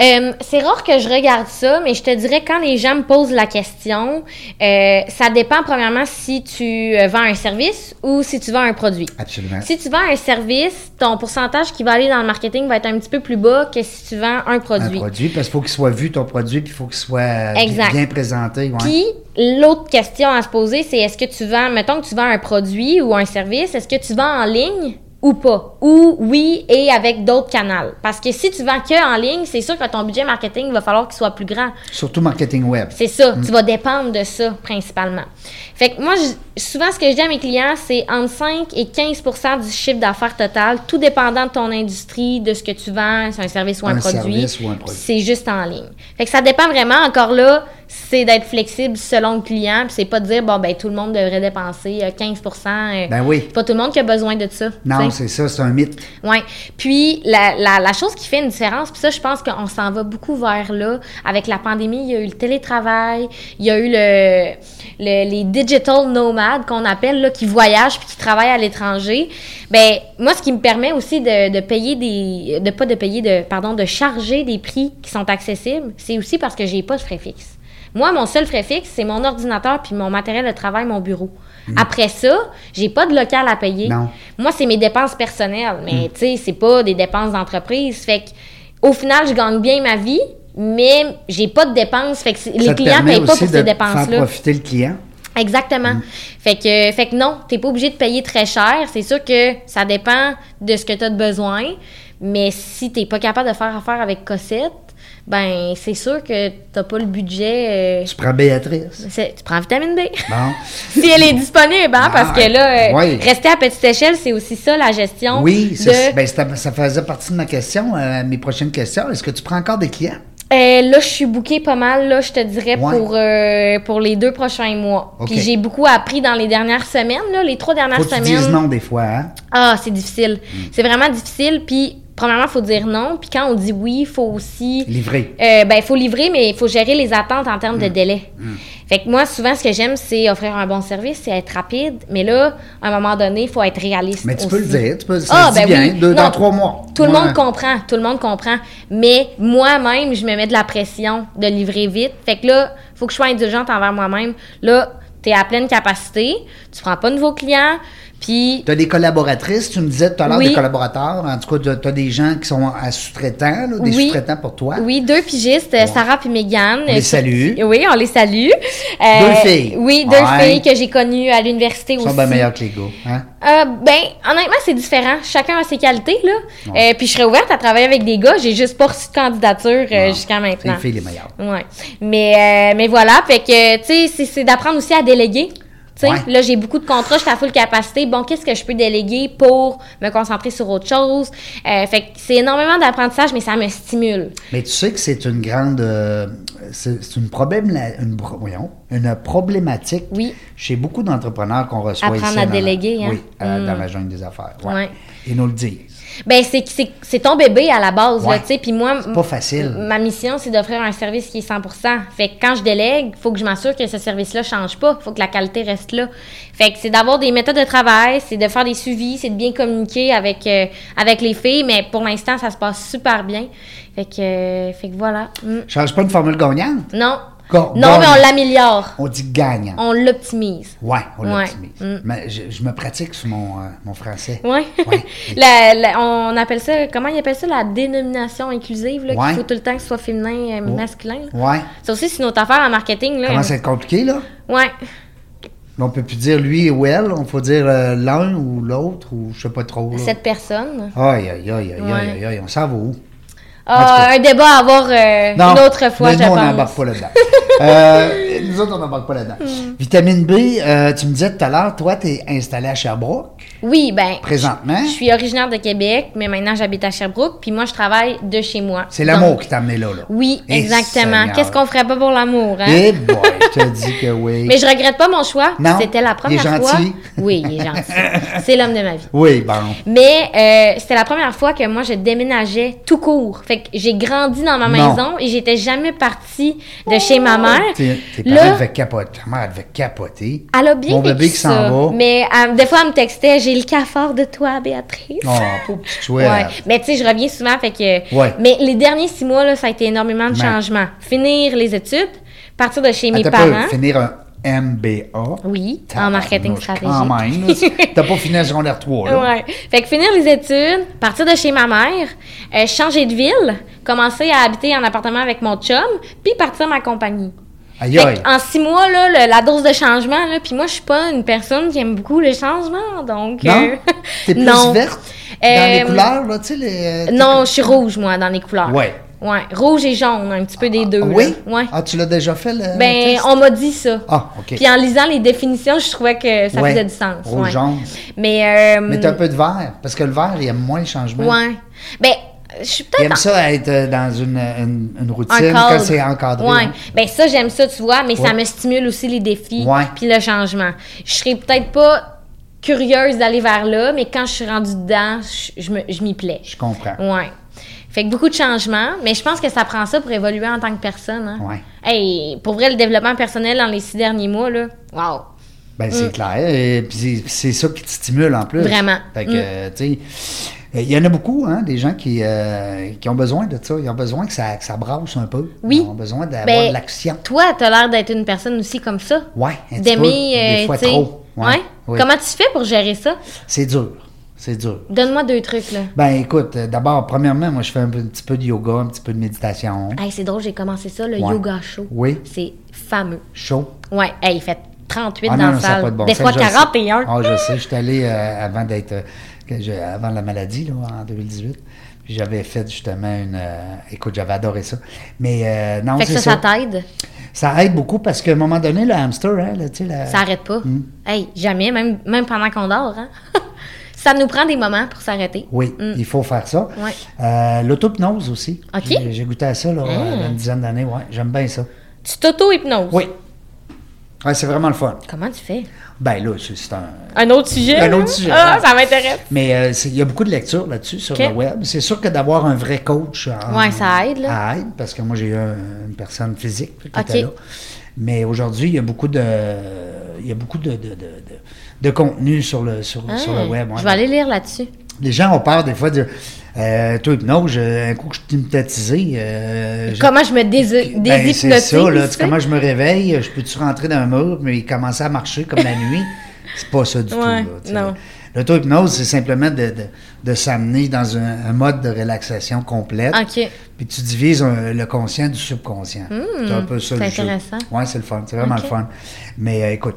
Euh, c'est rare que je regarde ça, mais je te dirais quand les gens me posent la question, euh, ça dépend premièrement si tu euh, vends un service ou si tu vends un produit.
Absolument.
Si tu vends un service, ton pourcentage qui va aller dans le marketing va être un petit peu plus bas que si tu vends un
Un
produit.
produit, parce qu'il faut qu'il soit vu, ton produit, puis il faut qu'il soit
Exact.
bien présenté. ouais.
Puis l'autre question à se poser, c'est est-ce que tu vends, mettons que tu vends un produit ou un service, est-ce que tu vends en ligne? Ou pas. Ou oui, et avec d'autres canaux. Parce que si tu vends que en ligne, c'est sûr que ton budget marketing va falloir qu'il soit plus grand.
Surtout marketing web.
C'est ça. Tu vas dépendre de ça, principalement. Fait que moi, je- souvent, ce que je dis à mes clients, c'est entre 5 et 15% du chiffre d'affaires total, tout dépendant de ton industrie, de ce que tu vends, c'est un service ou un,
Un
produit.
service ou un produit.
C'est juste en ligne. Fait que ça dépend vraiment. Encore là, c'est d'être flexible selon le client, puis c'est pas de dire, bon, ben, tout le monde devrait dépenser euh, 15 euh,
Ben oui.
C'est pas tout le monde qui a besoin de ça.
Non, c'est ça, c'est un mythe.
Oui. Puis la, la, la chose qui fait une différence, puis ça, je pense qu'on s'en va beaucoup vers là. Avec la pandémie, il y a eu le télétravail, il y a eu le, le- les digital nomades qu'on appelle, là, qui voyagent puis qui travaillent à l'étranger. Ben moi, ce qui me permet aussi de, de payer des, de pas de payer de, pardon, de charger des prix qui sont accessibles, c'est aussi parce que j'ai pas de frais fixes. Moi, mon seul frais fixe, c'est mon ordinateur puis mon matériel de travail, mon bureau. Après ça, j'ai pas de local à payer.
Non.
Moi, c'est mes dépenses personnelles, mais tu sais, c'est pas des dépenses d'entreprise. Fait que, au final, je gagne bien ma vie, mais j'ai pas de dépenses. Fait que les clients payent pas pour
de
ces
faire
dépenses-là.
profiter le client.
Exactement. Fait que fait que non, t'es pas obligé de payer très cher. C'est sûr que ça dépend de ce que tu as de besoin. Mais si t'es pas capable de faire affaire avec Cossette, ben c'est sûr que t'as pas le budget. euh,
Tu prends Béatrice.
tu prends vitamine B.
Bon.
si elle est disponible, hein, parce que là, euh,
Ouais.
rester à petite échelle, c'est aussi ça la gestion.
Oui,
de-
ben, c'était- ça faisait partie de ma question, euh, mes prochaines questions. Est-ce que tu prends encore des clients?
Là, je suis bookée pas mal, là, je te dirais,
Ouais.
pour, pour les deux prochains mois. Puis j'ai beaucoup appris dans les dernières semaines, là, les trois dernières
Faut que tu
semaines.
dises non des fois, hein?
Ah, c'est difficile. C'est vraiment difficile. Puis, premièrement, il faut dire non. Puis, quand on dit oui, il faut aussi.
Livrer.
Euh, ben, il faut livrer, mais il faut gérer les attentes en termes de délai. Fait que moi, souvent, ce que j'aime, c'est offrir un bon service, c'est être rapide. Mais là, à un moment donné, il faut être réaliste.
Mais tu
aussi.
peux le dire, tu peux, ça
Ah, ben
bien,
oui.
deux,
Non,
dans trois mois.
Tout le monde comprend, tout le monde comprend. Mais moi-même, je me mets de la pression de livrer vite. Fait que là, faut que je sois indulgente envers moi-même. Là, tu es à pleine capacité, tu prends pas de nouveaux clients, puis
Tu as des collaboratrices, tu me disais tout à l'heure
Oui.
des collaborateurs. En tout cas, tu as des gens qui sont à sous-traitants, des
Oui.
sous-traitants pour toi.
Oui, deux pigistes, euh, Sarah puis Megan.
On les salue.
Oui, on les salue.
Deux filles.
Oui, deux
Ouais.
filles que j'ai connues à l'université
Ils
aussi.
sont bien meilleurs que les gars. Hein?
Euh, ben, honnêtement, c'est différent. Chacun a ses qualités, là. Euh, puis je serais ouverte à travailler avec des gars. J'ai juste pas reçu de candidature euh, jusqu'à maintenant.
les filles les meilleures.
Ouais. Mais, euh, mais voilà, fait que, tu sais, c'est d'apprendre aussi à déléguer.
Ouais.
là, j'ai beaucoup de contrats, je suis à full capacité. Bon, qu'est-ce que je peux déléguer pour me concentrer sur autre chose? Euh, fait que c'est énormément d'apprentissage, mais ça me stimule.
Mais tu sais que c'est une grande. euh, c'est une, problème, une, voyons, une problématique
Oui.
chez beaucoup d'entrepreneurs qu'on reçoit
Apprendre
ici
à déléguer, hein.
Oui, euh,
Mm.
dans la jungle des affaires. Ouais.
Ouais.
Ils nous le disent.
Ben, c'est- ton bébé à la base,
Ouais.
tu sais. Puis moi,
C'est pas facile.
ma mission, c'est d'offrir un service qui est 100 Fait que quand je délègue, faut que je m'assure que ce service-là change pas. faut que la qualité reste là. Fait que c'est d'avoir des méthodes de travail, c'est de faire des suivis, c'est de bien communiquer avec, euh, avec les filles. Mais pour l'instant, ça se passe super bien. Fait que, euh, fait que voilà. Mm.
Change pas une formule gagnante?
Non. Non, mais on
gagne.
l'améliore.
On dit gagnant.
On l'optimise.
Ouais, on
Ouais.
l'optimise.
Mm.
Mais je, je me pratique sur mon, euh, mon français.
Ouais.
Ouais.
La- la- on appelle ça, comment ils appellent ça, la dénomination inclusive, là,
Ouais.
qu'il faut tout le temps que ce soit féminin, euh,
Oh.
masculin.
Ouais.
Ça aussi, c'est une autre affaire en marketing. Là.
Commence à être compliqué, là? Là, on peut plus dire lui ou elle, on faut dire euh, l'un ou l'autre, ou je sais pas trop. là.
Cette personne.
Aïe, aïe, aïe, aïe, aïe, aïe, on s'en va où?
Ah, un débat à avoir euh, une autre fois, je
nous, on
pense.
n'embarque pas là-dedans. euh, nous autres, on n'embarque pas là-dedans.
Mm.
Vitamine B, euh, tu me disais tout à l'heure, toi, tu es installé à Sherbrooke,
Oui, ben.
présentement.
Je suis originaire de Québec, mais maintenant j'habite à Sherbrooke, puis moi je travaille de chez moi.
C'est l'amour qui t'a amené là, là.
Oui,
Eh,
exactement. Qu'est-ce qu'on ferait pas pour l'amour, hein?
Eh boy, je te dis que oui.
Mais je regrette pas mon choix.
Non,
C'était la
il est
première fois.
gentil.
Oui, il est gentil. C'est l'homme de ma vie.
Oui, bon.
Mais euh, c'était la première fois que moi je déménageais tout court. Fait que j'ai grandi dans ma
Non.
maison et j'étais jamais partie de chez ma mère.
Tes, tes
Là-
parents devaient capoter. Ta mère devait capoter.
Elle a bien
Mon bébé qui s'en va.
Mais euh, des fois, elle me textait J'ai le cafard de toi, Béatrice.
Oh, pauvre petite chouette.
Ouais. Mais tu sais, je reviens souvent. Fait que...
Ouais.
Mais les derniers six mois, là, ça a été énormément de changements. Finir les études, partir de chez mes parents.
finir un MBA.
Oui, en marketing stratégique.
Quand même. T'as pas fini à secondaire 3, là.
Ouais. Fait que finir les études, partir de chez ma mère, euh, changer de ville, commencer à habiter en appartement avec mon chum, puis partir ma compagnie.
Aïe,
en six mois, là, le- la dose de changement, là, puis moi, je suis pas une personne qui aime beaucoup le changement, donc...
Non?
euh,
T'es plus
non.
verte? Dans les
Euh,
couleurs, là, tu sais, les...
Non, je suis rouge, moi, dans les couleurs.
Ouais.
Ouais, rouge et jaune, un petit peu des deux. Là.
oui?
Ouais.
Ah, tu l'as déjà fait, le
Ben,
test?
on m'a dit ça.
Ah, OK.
Puis en lisant les définitions, je trouvais que ça
Ouais.
faisait du sens.
Rouge,
ouais.
jaune.
Mais, euh,
Mais t'as un peu de vert, parce que le vert, il aime moins le changement.
Ouais. Ben, je suis
Il
peut-être
aime ça être euh, dans une, une, routine quand c'est encadré.
Ouais.
hein.
Ben, ça, j'aime ça, tu vois, mais
Ouais.
ça me stimule aussi les défis puis le changement. Je serais peut-être pas curieuse d'aller vers là, mais quand je suis rendue dedans, je, je me- je m'y plais.
Je comprends.
Ouais. Fait que beaucoup de changements, mais je pense que ça prend ça pour évoluer en tant que personne. Hein.
Ouais.
Hey, pour vrai, le développement personnel dans les six derniers mois, là, wow.
Ben, c'est clair. Et puis c'est- ça qui te stimule en plus.
Mm. Vraiment.
Fait que,
Mm.
tu sais, il y en a beaucoup, hein, des gens qui, euh, qui ont besoin de ça. Ils ont besoin que ça, que ça brasse un peu.
Oui.
Ils ont besoin d'avoir
Ben,
de l'action.
Toi, t'as l'air d'être une personne aussi comme ça.
Ouais, un petit peu.
D'aimer,
Des
euh,
fois
tu
trop. Ouais,
Ouais?
oui.
Comment tu fais pour gérer ça?
C'est dur. C'est dur.
Donne-moi deux trucs, là.
Ben, écoute, euh, d'abord, premièrement, moi, je fais un, peu- un petit peu de yoga, un petit peu de méditation.
Hey, c'est drôle, j'ai commencé ça, le
Ouais.
yoga show.
Oui.
C'est fameux.
Chaud?
Ouais, hey, il fait 38
Ah
dans
non,
la
non,
salle.
bon
Des fois
je sais.
41.
Ah, je sais. J'étais allé euh, avant d'être. euh, que avant la maladie, là, en 2018. Puis j'avais fait justement une. euh, écoute, j'avais adoré ça. Mais euh, non,
fait que ça,
ça.
ça t'aide?
Ça aide beaucoup parce qu'à un moment donné, le hamster, hein, là, la-
Ça arrête pas.
Mm.
Hey, jamais, même, même pendant qu'on dort. Hein? ça nous prend des moments pour s'arrêter.
Oui,
Mm.
il faut faire ça.
Ouais.
Euh, L'autopnose aussi.
OK.
J'ai- goûté à ça là, il y a une dizaine d'années. Ouais, j'aime bien ça.
Tu t'auto-hypnoses?
Oui. Ouais, c'est vraiment le fun.
Comment tu fais?
Ben là, c'est un.
Un autre sujet?
Un autre sujet,
Ah, ça m'intéresse.
Mais euh, il y a beaucoup de lectures là-dessus sur le web. C'est sûr que d'avoir un vrai coach. en-
Ouais, ça aide, là.
Ça aide, parce que moi, j'ai eu un- une personne physique qui était là. Mais aujourd'hui, il y a beaucoup de. Il y a beaucoup de, de, de, de- de contenu sur le, sur, sur le
Ah,
web. ouais.
Je vais aller lire là-dessus.
Les gens ont peur des fois de dire euh, Toi, hypnose, je- un coup que je suis hypnotisé. euh,
Comment je me
Ben,
déshypnotise?
c'est ça, là.
tu?
Comment je me réveille, je peux-tu rentrer dans un mur, mais il commençait à marcher comme la nuit? C'est pas ça du tout, là. L'auto-hypnose, c'est simplement de, de, de s'amener dans un, un mode de relaxation complète.
OK.
Puis tu divises un- le conscient du subconscient. c'est un peu ça
Hmm, c'est intéressant.
Ouais, c'est le fun. C'est vraiment le fun. Mais euh, écoute,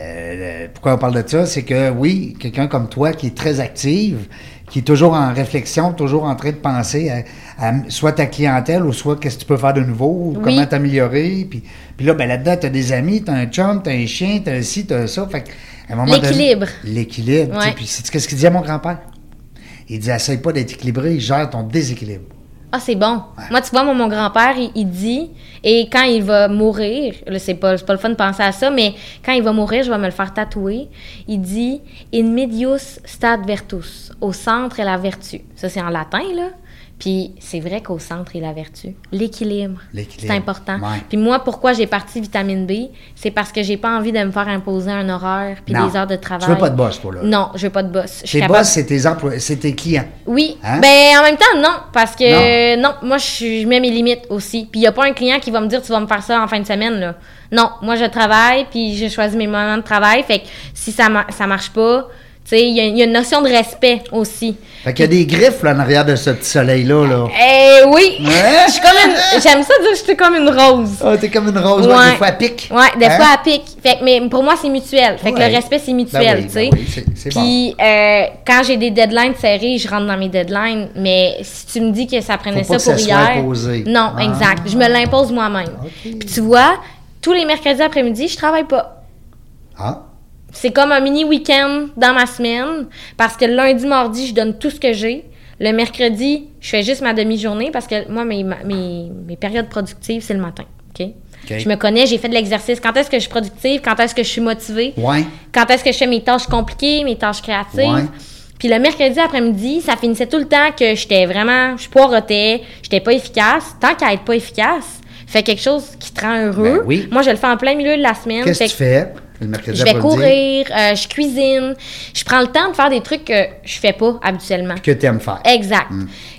euh, pourquoi on parle de ça? C'est que oui, quelqu'un comme toi qui est très active, qui est toujours en réflexion, toujours en train de penser à, à soit ta clientèle ou soit qu'est-ce que tu peux faire de nouveau, ou
Oui.
comment t'améliorer. Puis, puis là, ben, là-dedans, tu as des amis, tu as un chum, tu as un chien, tu as ci, tu as ça. Fait à un moment
L'équilibre.
L'équilibre.
Ouais.
Puis c'est qu'est-ce qu'il disait mon grand-père? Il dit, essaye pas d'être équilibré, gère ton déséquilibre.
Ah, c'est bon. Moi, tu vois, moi, mon grand-père, il, il dit, et quand il va mourir, là, c'est pas, c'est pas le fun de penser à ça, mais quand il va mourir, je vais me le faire tatouer. Il dit In medius stat vertus. Au centre est la vertu. Ça, c'est en latin, là. Puis c'est vrai qu'au centre est la vertu. L'équilibre.
L'équilibre,
C'est important.
ouais.
Puis moi, pourquoi j'ai parti vitamine B? C'est parce que j'ai pas envie de me faire imposer un horaire puis
Non.
des heures de travail.
Tu veux pas de boss, toi, là?
Non, je veux pas de boss. Je
Tes boss, c'est tes c'est tes clients.
oui.
Hein?
Ben, en même temps, non. Parce que, non, moi, je, je mets mes limites aussi. Puis, il n'y a pas un client qui va me dire, tu vas me faire ça en fin de semaine, là. Non, moi, je travaille, puis j'ai choisi mes moments de travail. Fait que si ça, ça marche pas, tu sais, il y, a- il y a une notion de respect aussi.
Fait qu'il y a des griffes là, en arrière de ce petit soleil-là. Là.
Eh oui!
Ouais.
Je suis comme une. J'aime ça dire que je suis comme une rose.
Ah, t'es comme une rose, ouais,
Ouais.
des fois à pique.
Ouais, des
Hein?
fois, à pique. Fait que, mais pour moi, c'est mutuel. Fait que le respect, c'est
Ben
mutuel,
oui,
tu sais.
ben oui, c'est- bon.
Puis, euh, quand j'ai des deadlines serrés, je rentre dans mes deadlines. Mais si tu me dis que ça prenait
Faut pas
ça
que
pour
ça soit
hier.
imposé.
Non,
Ah.
exact. Je me l'impose moi-même. Puis tu vois, tous les mercredis après-midi, je travaille pas.
Ah,
C'est comme un mini week-end dans ma semaine parce que le lundi, mardi, je donne tout ce que j'ai. Le mercredi, je fais juste ma demi-journée parce que moi, mes, mes, mes périodes productives, c'est le matin. OK? Je me connais, j'ai fait de l'exercice. Quand est-ce que je suis productive? Quand est-ce que je suis motivée?
ouais.
Quand est-ce que je fais mes tâches compliquées, mes tâches créatives?
Ouais.
Puis le mercredi après-midi, ça finissait tout le temps que j'étais vraiment, je poireautais, j'étais pas efficace. Tant qu'à être pas efficace, fais quelque chose qui te rend heureux.
Ben oui.
Moi, je le fais en plein milieu de la semaine.
Qu'est-ce que tu fais? Le mercredi
je vais courir, euh, je cuisine, je prends le temps de faire des trucs que je fais pas habituellement.
Que tu aimes faire.
Exact.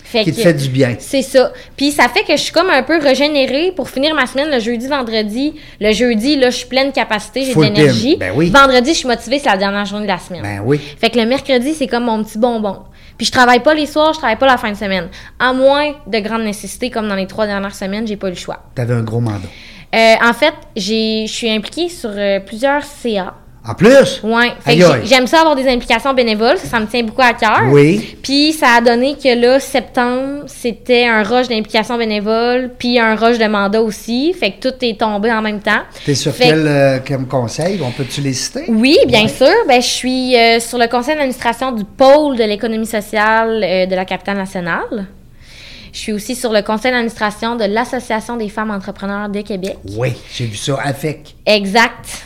Fait
Qui te
que-
fait du bien.
C'est ça. Puis ça fait que je suis comme un peu régénérée pour finir ma semaine le jeudi, vendredi. Le jeudi, là, je suis pleine capacité, j'ai de l'énergie.
Ben oui.
Vendredi, je suis motivée, c'est la dernière journée de la semaine.
Ben oui.
Fait que le mercredi, c'est comme mon petit bonbon. Puis je travaille pas les soirs, je travaille pas la fin de semaine. À moins de grandes nécessités, comme dans les trois dernières semaines, j'ai pas eu le choix.
T'avais un gros mandat.
Euh, en fait, je suis impliquée sur euh, plusieurs CA.
En plus? Aïe.
j'aime ça avoir des implications bénévoles, ça, ça me tient beaucoup à cœur.
Oui.
Puis ça a donné que là, septembre, c'était un rush d'implication bénévole, puis un rush de mandat aussi. Fait que tout est tombé en même temps.
T'es sur
Fait
quel euh, comme conseil? On peut-tu les citer?
Oui, bien sûr. Ben, je suis euh, sur le conseil d'administration du pôle de l'économie sociale euh, de la capitale nationale. Je suis aussi sur le conseil d'administration de l'Association des femmes entrepreneurs de Québec.
Oui, j'ai vu ça. AFEC.
Exact.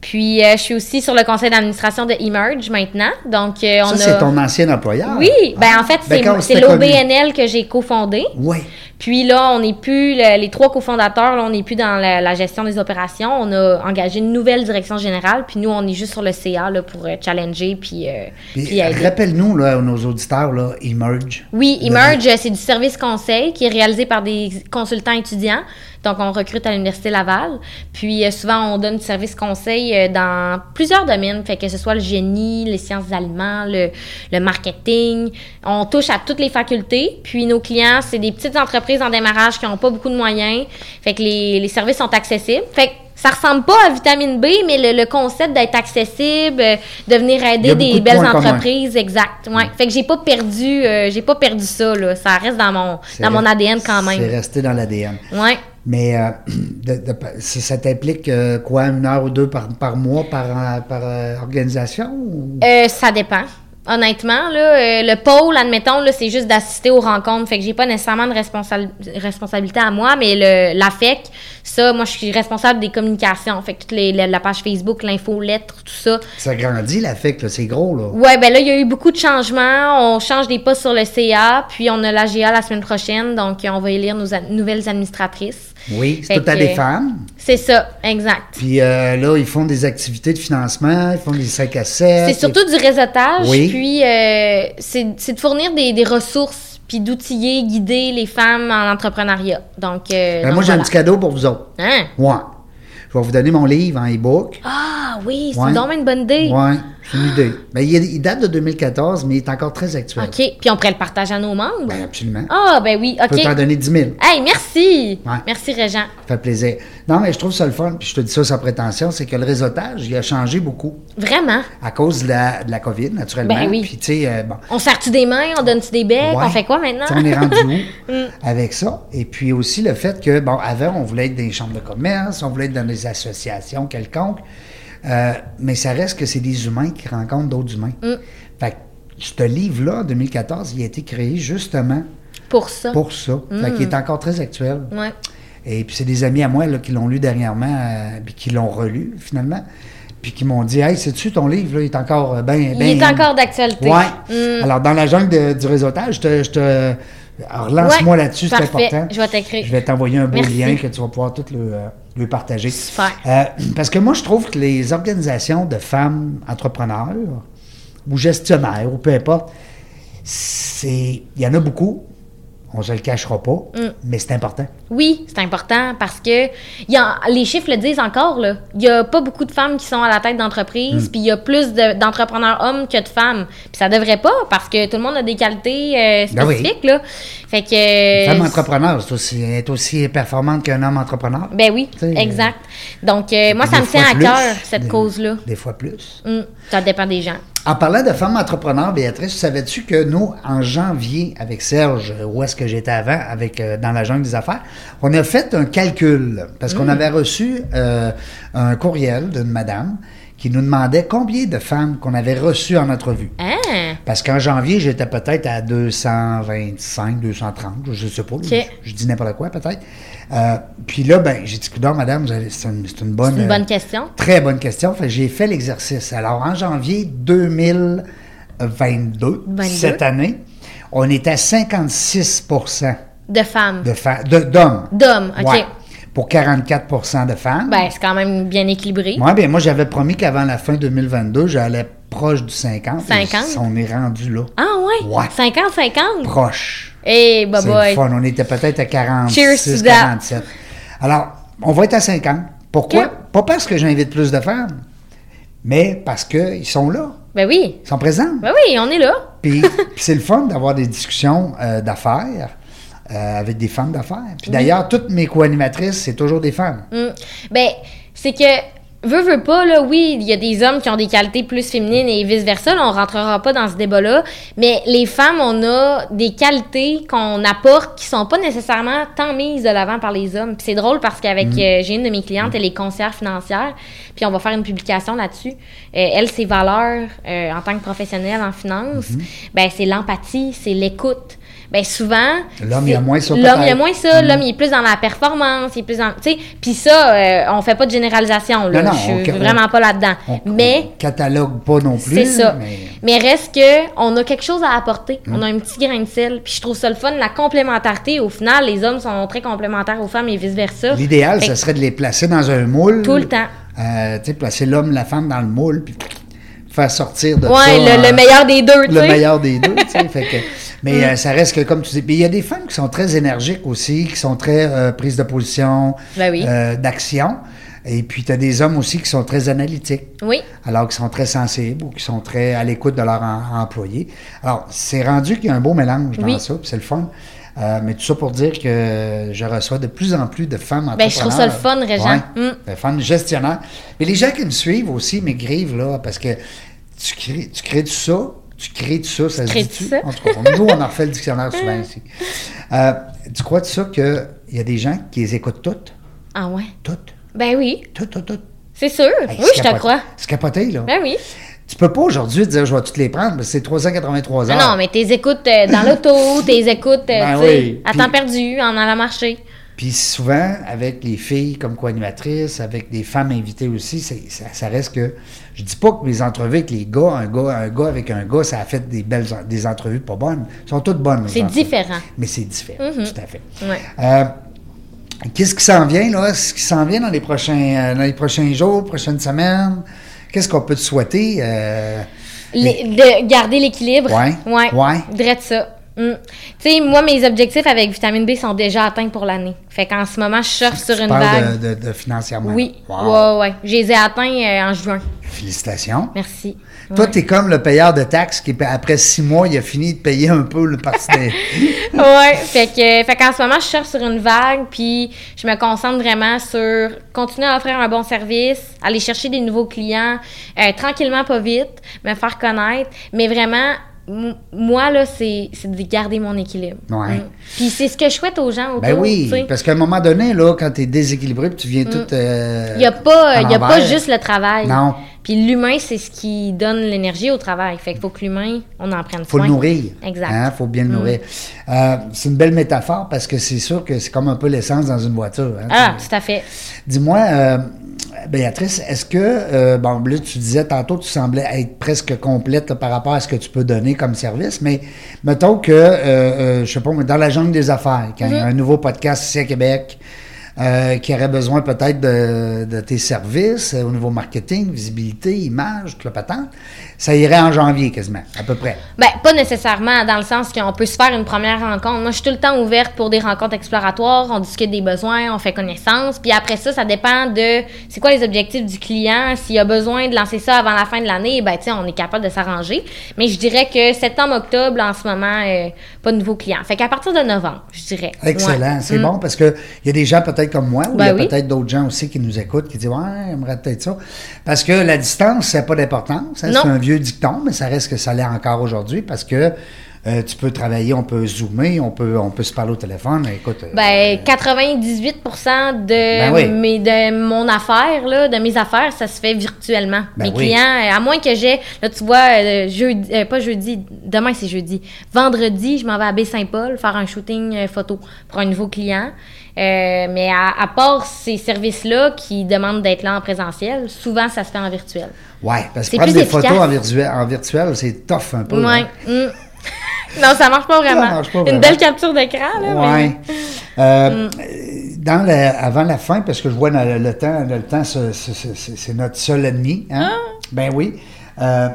Puis, euh, je suis aussi sur le conseil d'administration de Emerge maintenant. Donc, euh, on
Ça,
a...
c'est ton ancien employeur.
Oui, ben en fait,
Ben,
c'est l'OBNL que j'ai cofondé.
Oui.
Puis là, on n'est plus, le- les trois cofondateurs, là, on n'est plus dans la, la gestion des opérations. On a engagé une nouvelle direction générale. Puis nous, on est juste sur le CA là, pour euh, challenger puis, euh,
Puis,
puis
rappelle-nous, là, nos auditeurs, là, Emerge.
Oui, Emerge, c'est du service conseil qui est réalisé par des consultants étudiants. Donc, on recrute à l'Université Laval. Puis, euh, souvent, on donne du service conseil euh, dans plusieurs domaines. Fait que ce soit le génie, les sciences des aliments, le, le marketing. On touche à toutes les facultés. Puis, nos clients, c'est des petites entreprises en démarrage qui n'ont pas beaucoup de moyens. Fait que les, les services sont accessibles. Fait que ça ressemble pas à vitamine B, mais le, le concept d'être accessible, euh, de venir aider des
de
belles entreprises, exact. Ouais. Fait que j'ai pas perdu, euh, j'ai pas perdu ça là. Ça reste dans mon,
C'est
dans mon ADN quand
C'est
même.
resté dans l'ADN.
Ouais.
Mais euh, de- de- ça, t'implique quoi, une heure ou deux par, par mois, par, par organisation? ou-
ça dépend. Honnêtement, là, euh, le pôle, admettons, là, c'est juste d'assister aux rencontres. Fait que j'ai pas nécessairement de responsab- responsabilité à moi, mais le, l'AFEC, ça, moi, je suis responsable des communications. Fait que toute les, la, la page Facebook, l'infolettre, tout ça.
Ça grandit, l'AFEC, c'est gros, là.
Ouais, ben là, il y a eu beaucoup de changements. On change des postes sur le CA, puis on a la GA la semaine prochaine, donc on va élire nos nouvelles administratrices.
Oui, c'est tout à des femmes.
C'est ça, exact.
Puis euh, là, ils font des activités de financement, ils font des 5 à 7.
C'est surtout du réseautage,
Oui.
puis euh, c'est de fournir des, des ressources, puis d'outiller, guider les femmes en entrepreneuriat. Donc, euh,
Ben,
donc
moi, j'ai
voilà.
un petit cadeau pour vous autres.
Hein?
Ouais. Je vais vous donner mon livre en e-book.
Ah oui, c'est
Ouais.
une bonne idée.
Ouais, c'est une idée. Ben, il, il date de 2014, mais il est encore très actuel.
OK, puis on pourrait le partager à nos membres?
Ben, absolument.
Ah, ben oui,
Je peux
OK.
t'en donner 10 000.
Hey, merci!
Ouais.
Merci, Régent.
Ça fait plaisir. Non, mais je trouve ça le fun, puis je te dis ça sans prétention, c'est que le réseautage, il a changé beaucoup
Vraiment?
à cause de la, de la COVID, naturellement.
Ben oui.
Puis, tu sais, euh, bon.
On serre-tu des mains? On donne-tu des becs?
Ouais.
On fait quoi maintenant?
On est rendu où
Mm.
avec ça? Et puis aussi le fait que, bon, avant, on voulait être dans les chambres de commerce, on voulait être dans des associations quelconques, euh, mais ça reste que c'est des humains qui rencontrent d'autres humains.
Mm.
Fait que ce livre-là, en 2014, il a été créé justement
Pour ça.
pour ça. Fait
Mm.
qu'il est encore très actuel.
Ouais.
Et puis c'est des amis à moi là, qui l'ont lu dernièrement, euh, puis qui l'ont relu finalement, puis qui m'ont dit Hey, sais-tu, ton livre, là, il est encore euh, bien.
Il est encore d'actualité.
Ouais.
Mm.
Alors, dans la jungle de- du réseautage, je te. je te- alors, lance-moi
Ouais.
là-dessus, c'est important.
Je vais t'écrire.
Je vais t'envoyer un beau
Merci.
lien que tu vas pouvoir tout le, euh, le partager. Euh, parce que moi, je trouve que les organisations de femmes entrepreneurs ou gestionnaires, ou peu importe, c'est il y en a beaucoup. On se le cachera pas,
Mm.
mais c'est important.
Oui, c'est important parce que il y a, les chiffres le disent encore. Il n'y a pas beaucoup de femmes qui sont à la tête d'entreprise,
Mm.
puis il y a plus de- d'entrepreneurs hommes que de femmes. Puis ça devrait pas parce que tout le monde a des qualités euh,
Ben oui.
spécifiques. là. Fait que.
Une femme entrepreneur, c'est aussi, est aussi performante qu'un homme entrepreneur.
Ben oui,
sais,
exact. Donc, euh, moi, ça me tient à cœur, cette cause-là.
Des fois plus.
Hum, ça dépend des gens.
En parlant de femmes entrepreneurs, Béatrice, savais-tu que nous, en janvier, avec Serge, où est-ce que j'étais avant, avec euh, dans la jungle des affaires, on a fait un calcul parce qu'on avait reçu euh, un courriel d'une madame qui nous demandait combien de femmes qu'on avait reçues en entrevue.
Hein?
Parce qu'en janvier, j'étais peut-être à 225, 230, je ne sais pas. Je, je dis n'importe quoi, peut-être. Euh, puis là, ben, j'ai dit, non, madame, c'est une, bonne...
C'est une
euh,
bonne question.
Très bonne question. J'ai fait l'exercice. Alors, en janvier 2022,
22.
cette année, on est à 56%
De femmes.
de de- d'hommes.
D'hommes, OK.
Ouais. Pour 44% de femmes.
Ben, c'est quand même bien équilibré.
moi, ben, moi j'avais promis qu'avant la fin 2022, j'allais proche du 50.
50?
Et On est rendu là.
Ah ouais?
Ouais.
50-50?
Proche.
Hey, bye
C'est fun. On était peut-être à 46,
Cheers to that.
47. Alors, on va être à 50. Pourquoi? Pas parce que j'invite plus de femmes, mais parce qu'ils sont là.
Ben oui.
Ils sont présents.
Ben oui, on est là.
Puis, puis c'est le fun d'avoir des discussions euh, d'affaires euh, avec des femmes d'affaires. Puis d'ailleurs, toutes mes co-animatrices, c'est toujours des femmes.
Mm. Ben, c'est que, veux, veux pas, là, oui, il y a des hommes qui ont des qualités plus féminines et vice-versa, là, on rentrera pas dans ce débat-là, mais les femmes, on a des qualités qu'on apporte qui sont pas nécessairement tant mises de l'avant par les hommes. Puis c'est drôle parce qu'avec, euh, j'ai une de mes clientes, elle est conseillère financière, puis on va faire une publication là-dessus. Euh, elle, ses valeurs euh, en tant que professionnelle en finance, ben, c'est l'empathie, c'est l'écoute. Ben souvent.
L'homme, il y a moins ça,
L'homme, il y a moins ça. L'homme, il est plus dans la performance, il est plus dans. Tu sais, puis ça, euh, on fait pas de généralisation, là.
Non, non,
Je suis vraiment pas là-dedans.
On,
mais.
on catalogue pas non plus.
C'est ça.
mais-
Mais reste que on a quelque chose à apporter.
Mm.
On a un petit grain de sel. Puis je trouve ça le fun, la complémentarité. Au final, les hommes sont très complémentaires aux femmes et vice-versa.
L'idéal,
Fait
ce serait de les placer dans un moule.
Tout le temps.
Euh, tu sais, placer l'homme, la femme dans le moule, puis faire sortir de ça.
Ouais, le,
en-
le meilleur des deux,
le meilleur des deux, fait que- mais
Mm.
euh, ça reste que, comme tu dis, il y a des femmes qui sont très énergiques aussi, qui sont très euh, prises de position,
Ben oui.
euh, d'action. Et puis, tu as des hommes aussi qui sont très analytiques,
Oui.
alors qui sont très sensibles ou qui sont très à l'écoute de leur en- employé. Alors, c'est rendu qu'il y a un beau mélange dans
Oui.
ça, puis c'est le fun. Euh, mais tout ça pour dire que je reçois de plus en plus de femmes
Ben, je trouve ça le fun, Régent.
Ouais,
Mm.
de femmes gestionnaires. Mais les gens qui me suivent aussi m'écrivent, là, parce que tu crées, tu crées tout ça, tu crées tout ça, ça se dit-tu?
tout ça?
En tout cas, nous, on en refait le dictionnaire souvent ici. Euh, tu crois de ça qu'il y a des gens qui les écoutent toutes?
Ah ouais.
Toutes?
Ben oui.
Toutes, toutes, toutes?
C'est sûr.
Hey,
oui, je te crois.
C'est capoté, là.
Ben oui.
Tu peux pas aujourd'hui dire je vais toutes les prendre, parce que c'est 383
Ah
heures.
non, mais tes écoutes euh, dans l'auto, tes écoutes, euh,
Ben oui.
à temps perdu, en allant marcher.
Puis souvent, avec les filles comme co-animatrices, avec des femmes invitées aussi, ça, ça reste que. Je dis pas que mes entrevues avec les gars, un gars, un gars avec un gars, ça a fait des belles des entrevues pas bonnes. Elles sont toutes bonnes.
C'est différent.
Mais c'est différent,
Mhm.
tout à fait.
Ouais.
Euh, Qu'est-ce qui s'en vient, là? Ce qui s'en vient dans les prochains, euh, dans les prochains jours, prochaines semaines? Qu'est-ce qu'on peut te souhaiter? euh,
Les- de garder l'équilibre.
Ouais.
Ouais.
Ouais.
Drette ça. Mm. Tu sais, moi, mes objectifs avec vitamine B sont déjà atteints pour l'année. Fait qu'en ce moment, je surfe sur
tu
une vague.
de, de- de financièrement.
Oui.
Wow.
Ouais, ouais. Je les ai atteints euh, en juin.
Félicitations.
Merci.
Toi,
Ouais.
tu es comme le payeur de taxes qui, après six mois, il a fini de payer un peu le parti des...
ouais, fait que fait qu'en ce moment, je surfe sur une vague, puis je me concentre vraiment sur continuer à offrir un bon service, aller chercher des nouveaux clients, euh, tranquillement, pas vite, me faire connaître, mais vraiment, moi, là, c'est c'est de garder mon équilibre.
Ouais.
Mm. Puis c'est ce que je souhaite aux gens autour,
Ben oui, parce qu'à un moment donné, là, quand tu es déséquilibré, tu viens tout. euh,
Il n'y a, pas, y a pas juste le travail.
Non.
Puis l'humain, c'est ce qui donne l'énergie au travail. Fait qu'il faut que l'humain, on en prenne
faut
soin.
le nourrir.
Exact. Mm.
Hein, faut bien le nourrir. Euh, c'est une belle métaphore parce que c'est sûr que c'est comme un peu l'essence dans une voiture. hein.
Ah, tout à fait.
Dis-moi, euh, Béatrice, est-ce que, euh, bon, là, tu disais tantôt, tu semblais être presque complète là, par rapport à ce que tu peux donner comme service, mais mettons que, je sais pas, dans la jungle des affaires, quand il y a un nouveau podcast ici à Québec, euh, qui aurait besoin peut-être de, de tes services euh, au niveau marketing, visibilité, image, tout le patente, ça irait en janvier quasiment, à peu près.
Ben, pas nécessairement, dans le sens qu'on peut se faire une première rencontre. Moi, je suis tout le temps ouverte pour des rencontres exploratoires. On discute des besoins, on fait connaissance. Puis après ça, ça dépend de c'est quoi les objectifs du client. S'il a besoin de lancer ça avant la fin de l'année, ben, tu sais, on est capable de s'arranger. Mais je dirais que septembre-octobre, en ce moment, euh, pas de nouveaux clients. Fait qu'à partir de novembre, je dirais.
Excellent,
Ouais.
c'est
Mm.
bon parce que il y a des gens peut-être comme moi ou il y
Ben
a
oui.
peut-être d'autres gens aussi qui nous écoutent qui disent ouais, j'aimerais peut-être ça parce que la distance c'est pas d'importance, hein, c'est un vieux dicton mais ça reste que ça l'est encore aujourd'hui parce que euh, tu peux travailler, on peut zoomer, on peut on peut se parler au téléphone, écoute. euh,
Ben, 98% de,
Ben oui.
mes, de mon affaire, là, de mes affaires, ça se fait virtuellement.
Ben
mes
oui.
clients, euh, à moins que j'ai, là, tu vois, jeudi, euh, pas jeudi, demain c'est jeudi. Vendredi, je m'en vais à Baie-Saint-Paul faire un shooting photo pour un nouveau client. Mais à, à part ces services-là qui demandent d'être là en présentiel, souvent ça se fait en virtuel.
ouais, parce que prendre des photos en virtuel, en virtuel, c'est tough un peu.
Ouais. Mm. non, ça marche pas vraiment.
marche pas
Une
vraiment.
belle capture d'écran, là.
Ouais.
mais-
Euh, dans la- avant la fin, parce que je vois dans le, le temps, le temps, c'est- notre seul ennemi. Hein?
Ah.
Ben oui. Euh,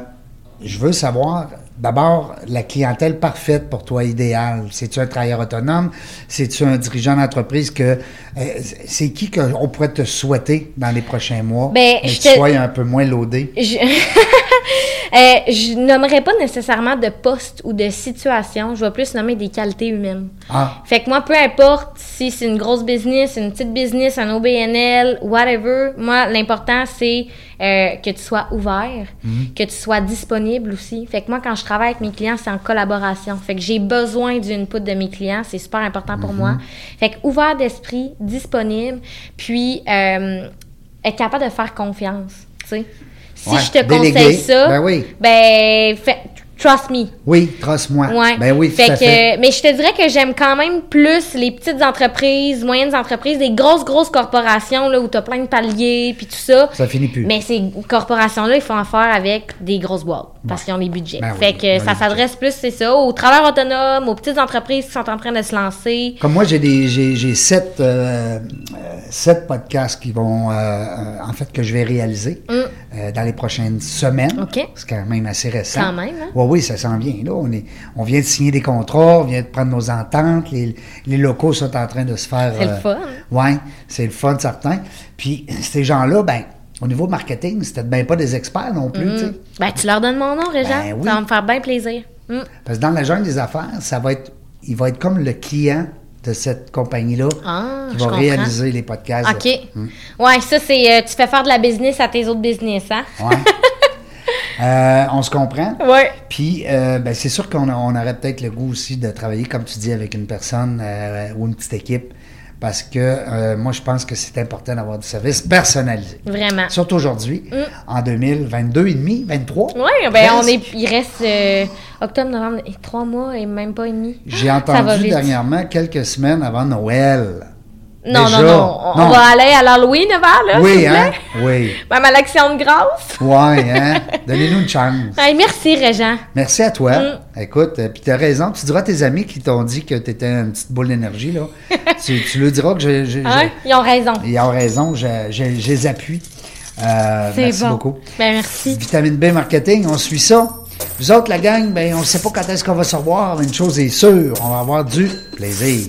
je veux savoir, d'abord, la clientèle parfaite pour toi, idéale. C'est-tu un travailleur autonome? C'est-tu un dirigeant d'entreprise que. euh, c'est qui qu'on pourrait te souhaiter dans les prochains mois?
Ben,
que tu
te-
sois un peu moins loadé.
Je- Euh, je nommerais pas nécessairement de poste ou de situation. Je vais plus nommer des qualités humaines.
Ah,
Fait que moi, peu importe si c'est une grosse business, une petite business, un OBNL, whatever, moi, l'important, c'est euh, que tu sois ouvert, que tu sois disponible aussi. Fait que moi, quand je travaille avec mes clients, c'est en collaboration. Fait que j'ai besoin du input de mes clients. C'est super important pour moi. Fait que ouvert d'esprit, disponible, puis euh, être capable de faire confiance, Si
Ouais,
je te conseille ça,
Ben oui.
ben, fais- trust me.
oui, trace-moi.
Ouais.
Ben oui, tout
fait que,
fait.
Mais je te dirais que j'aime quand même plus les petites entreprises, moyennes entreprises, des grosses, grosses corporations là, où tu as plein de paliers puis tout ça.
Ça finit plus.
Mais ces corporations-là, ils font affaire avec des grosses boîtes parce qu'ils ont les budgets.
Ben oui,
fait que ça
les
s'adresse plus, c'est ça, aux travailleurs autonomes, aux petites entreprises qui sont en train de se lancer.
Comme moi, j'ai des j'ai, j'ai sept, euh, euh, sept podcasts qui vont euh, euh, en fait que je vais réaliser euh, dans les prochaines semaines.
Mm. OK.
C'est quand même assez récent.
Quand même, hein?
Ouais, oui, ça s'en vient. Là, on est, on vient de signer des contrats, on vient de prendre nos ententes. Les, les locaux sont en train de se faire.
C'est le fun.
Oui, c'est le fun certain. Puis ces gens-là, ben, au niveau marketing, c'était bien pas des experts non plus. tu sais.
Ben, tu leur donnes mon nom, Régent.
Ben oui.
Ça va me faire bien plaisir. Mm.
Parce que dans la jungle des affaires, ça va être, il va être comme le client de cette compagnie-là
Ah,
qui va réaliser les podcasts.
OK. Ouais, ça, c'est. euh, tu fais faire de la business à tes autres business, hein?
Ouais. Euh, on se comprend?
Ouais.
Puis, euh, ben, c'est sûr qu'on on aurait peut-être le goût aussi de travailler, comme tu dis, avec une personne euh, ou une petite équipe. Parce que moi, je pense que c'est important d'avoir du service personnalisé.
Vraiment.
Surtout aujourd'hui, en 2022 et demi, 23.
Oui, ben on est, il reste octobre, novembre, trois mois et même pas et demi.
J'ai entendu dernièrement, quelques semaines avant Noël.
Non,
Déjà?
non, non, on,
Non.
va aller à l'Halloween avant, là,
Oui, hein? Oui.
Même à l'action de grâce.
Ouais, hein? Donnez-nous une chance.
Hey, merci, Régent.
Merci à toi.
Mm.
Écoute, euh, puis tu as raison. Tu diras à tes amis qui t'ont dit que tu étais une petite boule d'énergie, là. tu, tu leur diras que je, je-
Hein? Ils ont raison.
ils ont raison, je, je- je les appuie. Euh,
C'est
merci
bon.
beaucoup.
Ben, merci.
Vitamine B Marketing, on suit ça. Vous autres, la gang, ben, on ne sait pas quand est-ce qu'on va se revoir, mais une chose est sûre, on va avoir du plaisir.